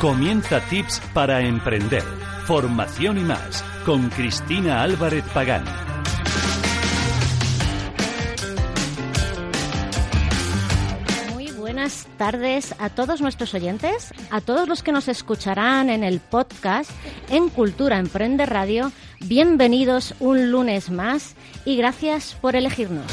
Comienza Tips para Emprender, Formación y más, con Cristina Álvarez Pagán. Muy buenas tardes a todos nuestros oyentes, a todos los que nos escucharán en el podcast en Cultura Emprende Radio. Bienvenidos un lunes más y gracias por elegirnos.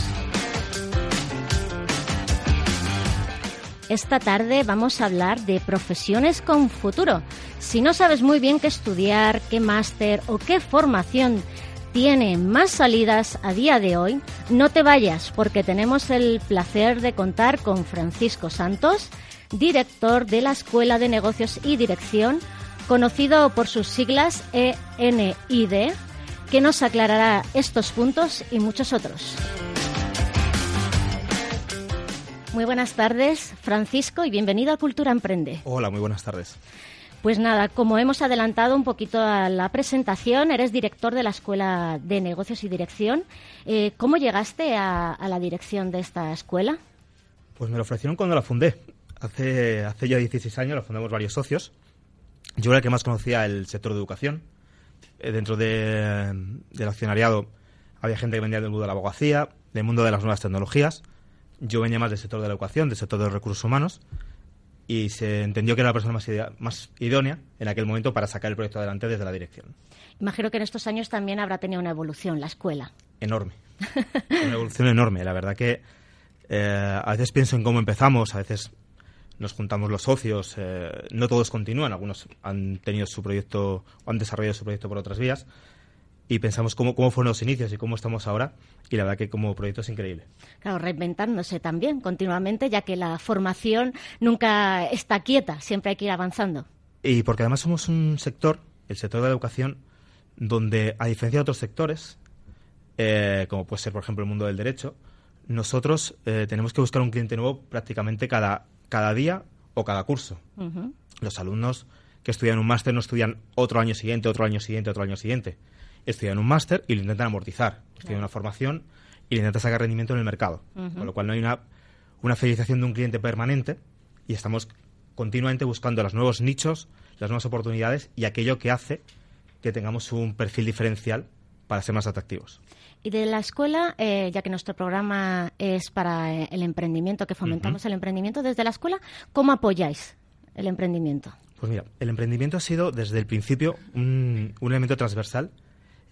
Esta tarde vamos a hablar de profesiones con futuro. Si no sabes muy bien qué estudiar, qué máster o qué formación tiene más salidas a día de hoy, no te vayas porque tenemos el placer de contar con Francisco Santos, director de la Escuela de Negocios y Dirección, conocido por sus siglas ENID, que nos aclarará estos puntos y muchos otros. Muy buenas tardes, Francisco, y bienvenido a Cultura Emprende. Hola, muy buenas tardes. Pues nada, como hemos adelantado un poquito a la presentación, eres director de la Escuela de Negocios y Dirección. Eh, ¿Cómo llegaste a, a, la dirección de esta escuela? Pues me lo ofrecieron cuando la fundé. Hace, hace ya 16 años la fundamos varios socios. Yo era el que más conocía el sector de educación. Eh, dentro de, del accionariado había gente que venía del mundo de la abogacía, del mundo de las nuevas tecnologías yo venía más del sector de la educación, del sector de los recursos humanos, y se entendió que era la persona más, idea, más idónea en aquel momento para sacar el proyecto adelante desde la dirección. Imagino que en estos años también habrá tenido una evolución la escuela. Enorme. una evolución enorme. La verdad que eh, a veces pienso en cómo empezamos, a veces nos juntamos los socios, eh, no todos continúan, algunos han tenido su proyecto o han desarrollado su proyecto por otras vías, y pensamos cómo, cómo fueron los inicios y cómo estamos ahora y la verdad que como proyecto es increíble. Claro, reinventándose también continuamente, ya que la formación nunca está quieta, siempre hay que ir avanzando. Y porque además somos un sector, el sector de la educación, donde a diferencia de otros sectores, eh, como puede ser por ejemplo el mundo del derecho, nosotros eh, tenemos que buscar un cliente nuevo prácticamente cada, cada día o cada curso. Uh -huh. Los alumnos que estudian un máster no estudian otro año siguiente, otro año siguiente, otro año siguiente estudian un máster y lo intentan amortizar. Estudian una formación y le intentan sacar rendimiento en el mercado. Uh -huh. Con lo cual no hay una, una fidelización de un cliente permanente y estamos continuamente buscando los nuevos nichos, las nuevas oportunidades y aquello que hace que tengamos un perfil diferencial para ser más atractivos. Y de la escuela, eh, ya que nuestro programa es para el emprendimiento, que fomentamos uh -huh. el emprendimiento, desde la escuela, ¿cómo apoyáis el emprendimiento? Pues mira, el emprendimiento ha sido desde el principio un, un elemento transversal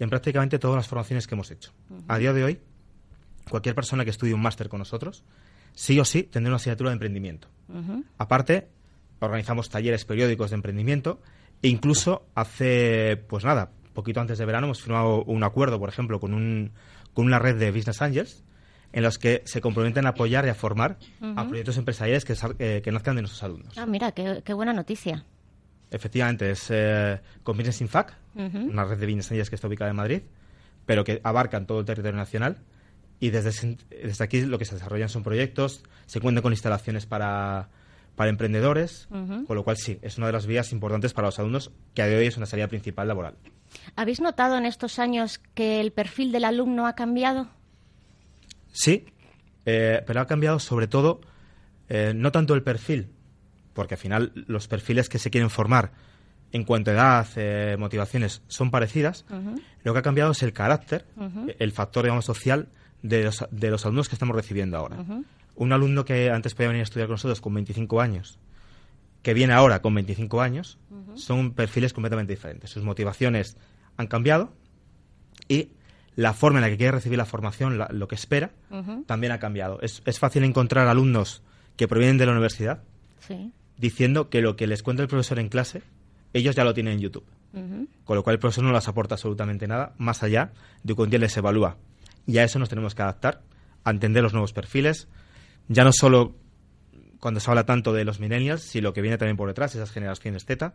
en prácticamente todas las formaciones que hemos hecho. Uh -huh. A día de hoy, cualquier persona que estudie un máster con nosotros, sí o sí tendrá una asignatura de emprendimiento. Uh -huh. Aparte, organizamos talleres periódicos de emprendimiento e incluso hace, pues nada, poquito antes de verano hemos firmado un acuerdo, por ejemplo, con, un, con una red de Business Angels en los que se comprometen a apoyar y a formar uh -huh. a proyectos empresariales que, eh, que nazcan de nuestros alumnos. Ah, mira, qué, qué buena noticia. Efectivamente, es eh, con Business Infac, uh -huh. una red de angels que está ubicada en Madrid, pero que abarcan todo el territorio nacional. Y desde, desde aquí lo que se desarrollan son proyectos, se cuentan con instalaciones para, para emprendedores, uh -huh. con lo cual sí, es una de las vías importantes para los alumnos, que a día de hoy es una salida principal laboral. ¿Habéis notado en estos años que el perfil del alumno ha cambiado? Sí, eh, pero ha cambiado sobre todo, eh, no tanto el perfil, porque al final los perfiles que se quieren formar en cuanto a edad, eh, motivaciones, son parecidas. Uh -huh. Lo que ha cambiado es el carácter, uh -huh. el factor digamos, social de los, de los alumnos que estamos recibiendo ahora. Uh -huh. Un alumno que antes podía venir a estudiar con nosotros con 25 años, que viene ahora con 25 años, son perfiles completamente diferentes. Sus motivaciones han cambiado y la forma en la que quiere recibir la formación, la, lo que espera, también ha cambiado. Es, es, fácil encontrar alumnos que provienen de la universidad sí. diciendo que lo que les cuenta el profesor en clase ellos ya lo tienen en YouTube. Uh -huh. Con lo cual el profesor no les aporta absolutamente nada más allá de que un día les evalúa. Y a eso nos tenemos que adaptar, a entender los nuevos perfiles, ya no solo cuando se habla tanto de los millennials, si lo que viene también por detrás, esas generaciones Z,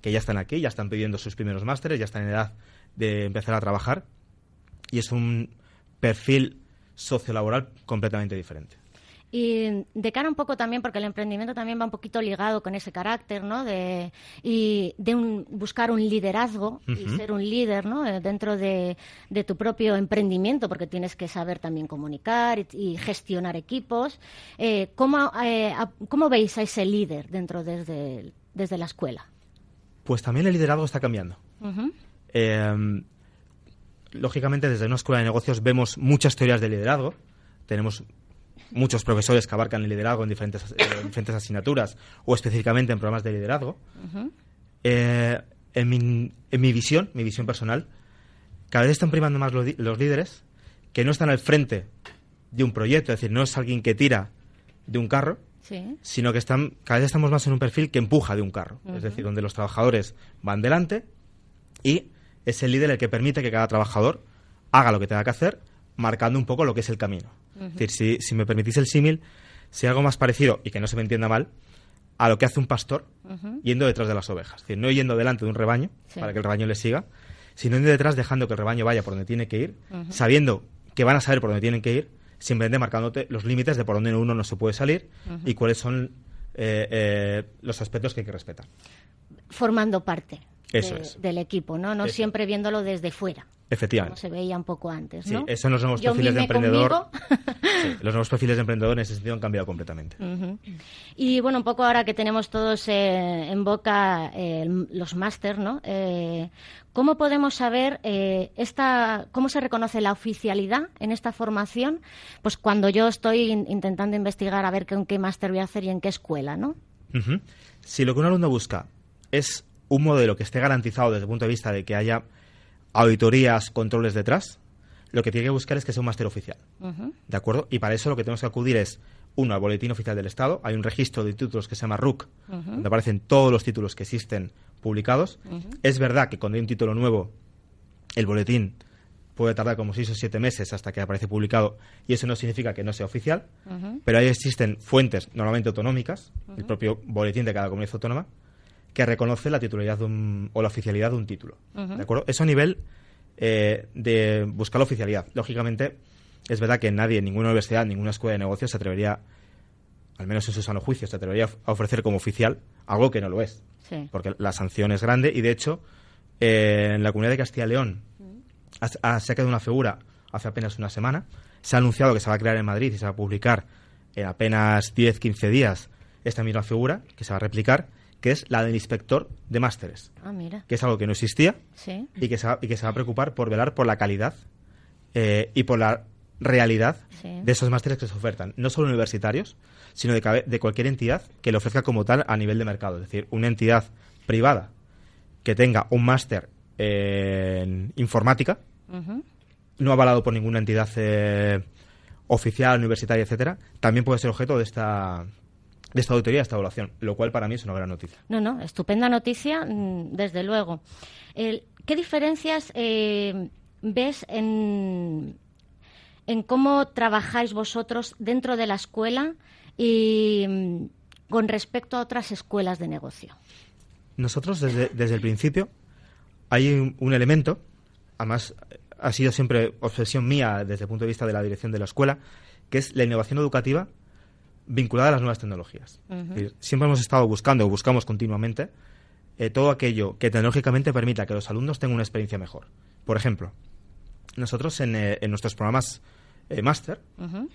que ya están aquí, ya están pidiendo sus primeros másteres, ya están en edad de empezar a trabajar, y es un perfil sociolaboral completamente diferente. Y de cara un poco también, porque el emprendimiento también va un poquito ligado con ese carácter, ¿no? De, y de un, buscar un liderazgo y ser un líder, ¿no? Eh, dentro de, tu propio emprendimiento, porque tienes que saber también comunicar y, gestionar equipos. Eh, ¿cómo, eh, ¿cómo, veis a ese líder dentro desde, desde la escuela? Pues también el liderazgo está cambiando. Em, lógicamente, desde una escuela de negocios vemos muchas teorías de liderazgo. Tenemos muchos profesores que abarcan el liderazgo en diferentes, eh, diferentes asignaturas o específicamente en programas de liderazgo. Eh, en, mi, en, mi, visión, mi visión personal, cada vez están primando más los, líderes que no están al frente de un proyecto, es decir, no es alguien que tira de un carro, sino que están, cada vez estamos más en un perfil que empuja de un carro, es decir, donde los trabajadores van delante y es el líder el que permite que cada trabajador haga lo que tenga que hacer, marcando un poco lo que es el camino. Es decir, si, me permitís el símil, si algo más parecido, y que no se me entienda mal, a lo que hace un pastor yendo detrás de las ovejas. Es decir, no yendo delante de un rebaño para que el rebaño le siga, sino yendo detrás dejando que el rebaño vaya por donde tiene que ir, sabiendo que van a saber por dónde tienen que ir, simplemente marcándote los límites de por dónde uno no se puede salir y cuáles son eh, eh, los aspectos que hay que respetar. Formando parte del equipo, ¿no? No siempre viéndolo desde fuera. Efectivamente. Como se veía un poco antes, ¿no? Sí, esos son los nuevos perfiles de emprendedor. los nuevos perfiles de emprendedor en ese sentido han cambiado completamente. Y bueno, un poco ahora que tenemos todos eh, en boca eh, los máster, ¿no? Eh, ¿Cómo podemos saber esta, cómo se reconoce la oficialidad en esta formación? Pues cuando yo estoy intentando investigar a ver en qué máster voy a hacer y en qué escuela, ¿no? Si lo que un alumno busca es un modelo que esté garantizado desde el punto de vista de que haya auditorías, controles detrás, lo que tiene que buscar es que sea un máster oficial. ¿De acuerdo? Y para eso lo que tenemos que acudir es, uno, al Boletín Oficial del Estado. Hay un registro de títulos que se llama RUC, donde aparecen todos los títulos que existen publicados. Es verdad que cuando hay un título nuevo, el boletín puede tardar como seis o siete meses hasta que aparece publicado y eso no significa que no sea oficial, pero ahí existen fuentes normalmente autonómicas, el propio boletín de cada comunidad autónoma, que reconoce la titularidad o la oficialidad de un título. ¿De acuerdo? Eso a nivel eh, de buscar la oficialidad. Lógicamente, es verdad que nadie, ninguna universidad, ninguna escuela de negocios se atrevería, al menos en su sano juicio, se atrevería a ofrecer como oficial algo que no lo es. Porque la sanción es grande y, de hecho, eh, en la comunidad de Castilla y León se ha quedado una figura hace apenas una semana. Se ha anunciado que se va a crear en Madrid y se va a publicar en apenas 10-15 días esta misma figura, que se va a replicar que es la del inspector de másteres. Ah, mira. Que es algo que no existía y, que se va, y que se va a preocupar por velar por la calidad eh, y por la realidad de esos másteres que se ofertan, no solo universitarios, sino de, de, cualquier entidad que lo ofrezca como tal a nivel de mercado. Es decir, una entidad privada que tenga un máster en informática, no avalado por ninguna entidad eh, oficial, universitaria, etcétera, también puede ser objeto de esta de esta auditoría, de esta evaluación, lo cual para mí es una gran noticia. No, no, estupenda noticia, mm, desde luego. ¿Qué diferencias eh, ves en, en cómo trabajáis vosotros dentro de la escuela y mm, con respecto a otras escuelas de negocio? Nosotros desde, desde el principio hay un, elemento, además ha sido siempre obsesión mía desde el punto de vista de la dirección de la escuela, que es la innovación educativa vinculada a las nuevas tecnologías. siempre hemos estado buscando o buscamos continuamente eh, todo aquello que tecnológicamente permita que los alumnos tengan una experiencia mejor. Por ejemplo, nosotros en, eh, nuestros programas eh, máster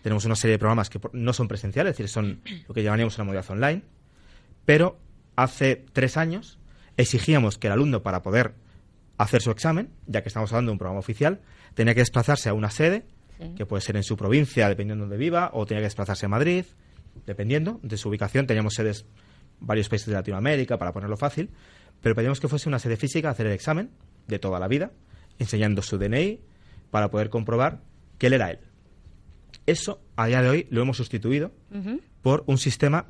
tenemos una serie de programas que no son presenciales, es decir, son lo que llamaríamos una modalidad online, pero hace tres años exigíamos que el alumno para poder hacer su examen, ya que estamos hablando de un programa oficial, tenía que desplazarse a una sede, que puede ser en su provincia, dependiendo de donde viva, o tenía que desplazarse a Madrid, dependiendo de su ubicación. Teníamos sedes varios países de Latinoamérica, para ponerlo fácil, pero pedíamos que fuese una sede física a hacer el examen de toda la vida, enseñando su DNI para poder comprobar que él era él. Eso, a día de hoy, lo hemos sustituido por un sistema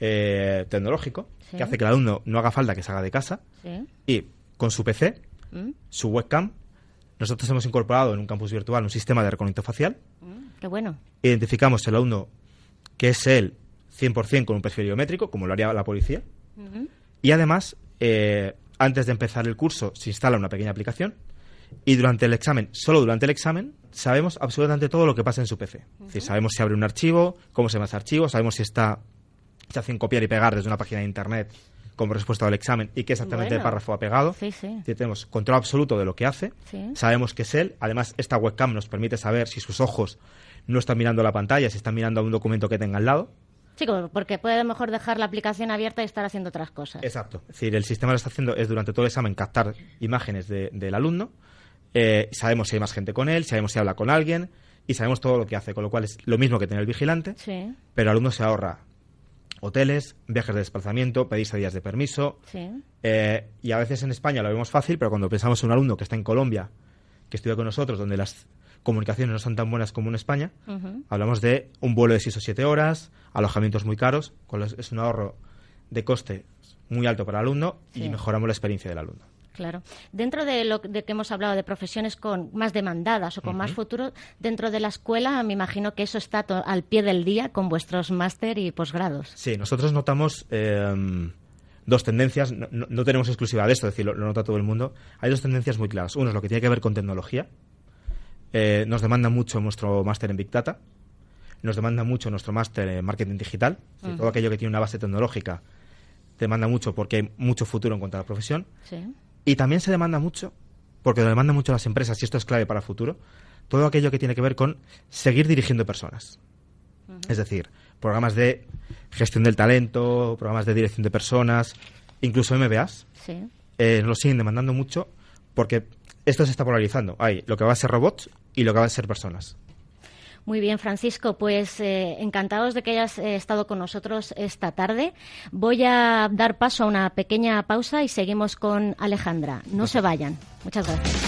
eh, tecnológico que hace que el alumno no haga falta que salga de casa y con su PC, mm. su webcam, nosotros hemos incorporado en un campus virtual un sistema de reconocimiento facial. Mm, qué bueno. Identificamos el alumno que es él 100% con un perfil biométrico, como lo haría la policía. Y además, eh, antes de empezar el curso, se instala una pequeña aplicación y durante el examen, solo durante el examen, sabemos absolutamente todo lo que pasa en su PC. Es decir, sabemos si abre un archivo, cómo se llama ese archivo, sabemos si está se hace un copiar y pegar desde una página de internet como respuesta al examen y qué exactamente el Bueno. párrafo ha pegado. Sí, sí. Tenemos control absoluto de lo que hace. Sí. Sabemos que es él. Además, esta webcam nos permite saber si sus ojos no están mirando la pantalla, si están mirando a un documento que tenga al lado. Sí, porque puede mejor dejar la aplicación abierta y estar haciendo otras cosas. Exacto. Es decir, el sistema lo está haciendo es durante todo el examen captar imágenes de- del alumno. Eh, sabemos si hay más gente con él, sabemos si habla con alguien y sabemos todo lo que hace, con lo cual es lo mismo que tener el vigilante, Sí, pero el alumno se ahorra hoteles, viajes de desplazamiento, pedirse días de permiso. sí. eh, y a veces en España lo vemos fácil, pero cuando pensamos en un alumno que está en Colombia, que estudia con nosotros, donde las comunicaciones no son tan buenas como en España, hablamos de un vuelo de 6 o 7 horas, alojamientos muy caros, con los- es un ahorro de coste muy alto para el alumno Sí. y mejoramos la experiencia del alumno. Claro. Dentro de lo de que hemos hablado de profesiones con más demandadas o con más futuro, dentro de la escuela me imagino que eso está al pie del día con vuestros máster y posgrados. Sí, nosotros notamos eh, dos tendencias, no, tenemos exclusiva de esto, es decir, lo, lo nota todo el mundo. Hay dos tendencias muy claras. Uno es lo que tiene que ver con tecnología. Eh, nos demanda mucho nuestro máster en Big Data. Nos demanda mucho nuestro máster en Marketing Digital. Todo aquello que tiene una base tecnológica demanda mucho porque hay mucho futuro en cuanto a la profesión. Sí. Y también se demanda mucho, porque lo demandan mucho las empresas, y esto es clave para el futuro, todo aquello que tiene que ver con seguir dirigiendo personas. Es decir, programas de gestión del talento, programas de dirección de personas, incluso MBAs, Sí. eh, nos lo siguen demandando mucho porque esto se está polarizando. Hay lo que va a ser robots y lo que va a ser personas. Muy bien, Francisco, pues eh, encantados de que hayas eh, estado con nosotros esta tarde. Voy a dar paso a una pequeña pausa y seguimos con Alejandra. No se vayan. Muchas gracias.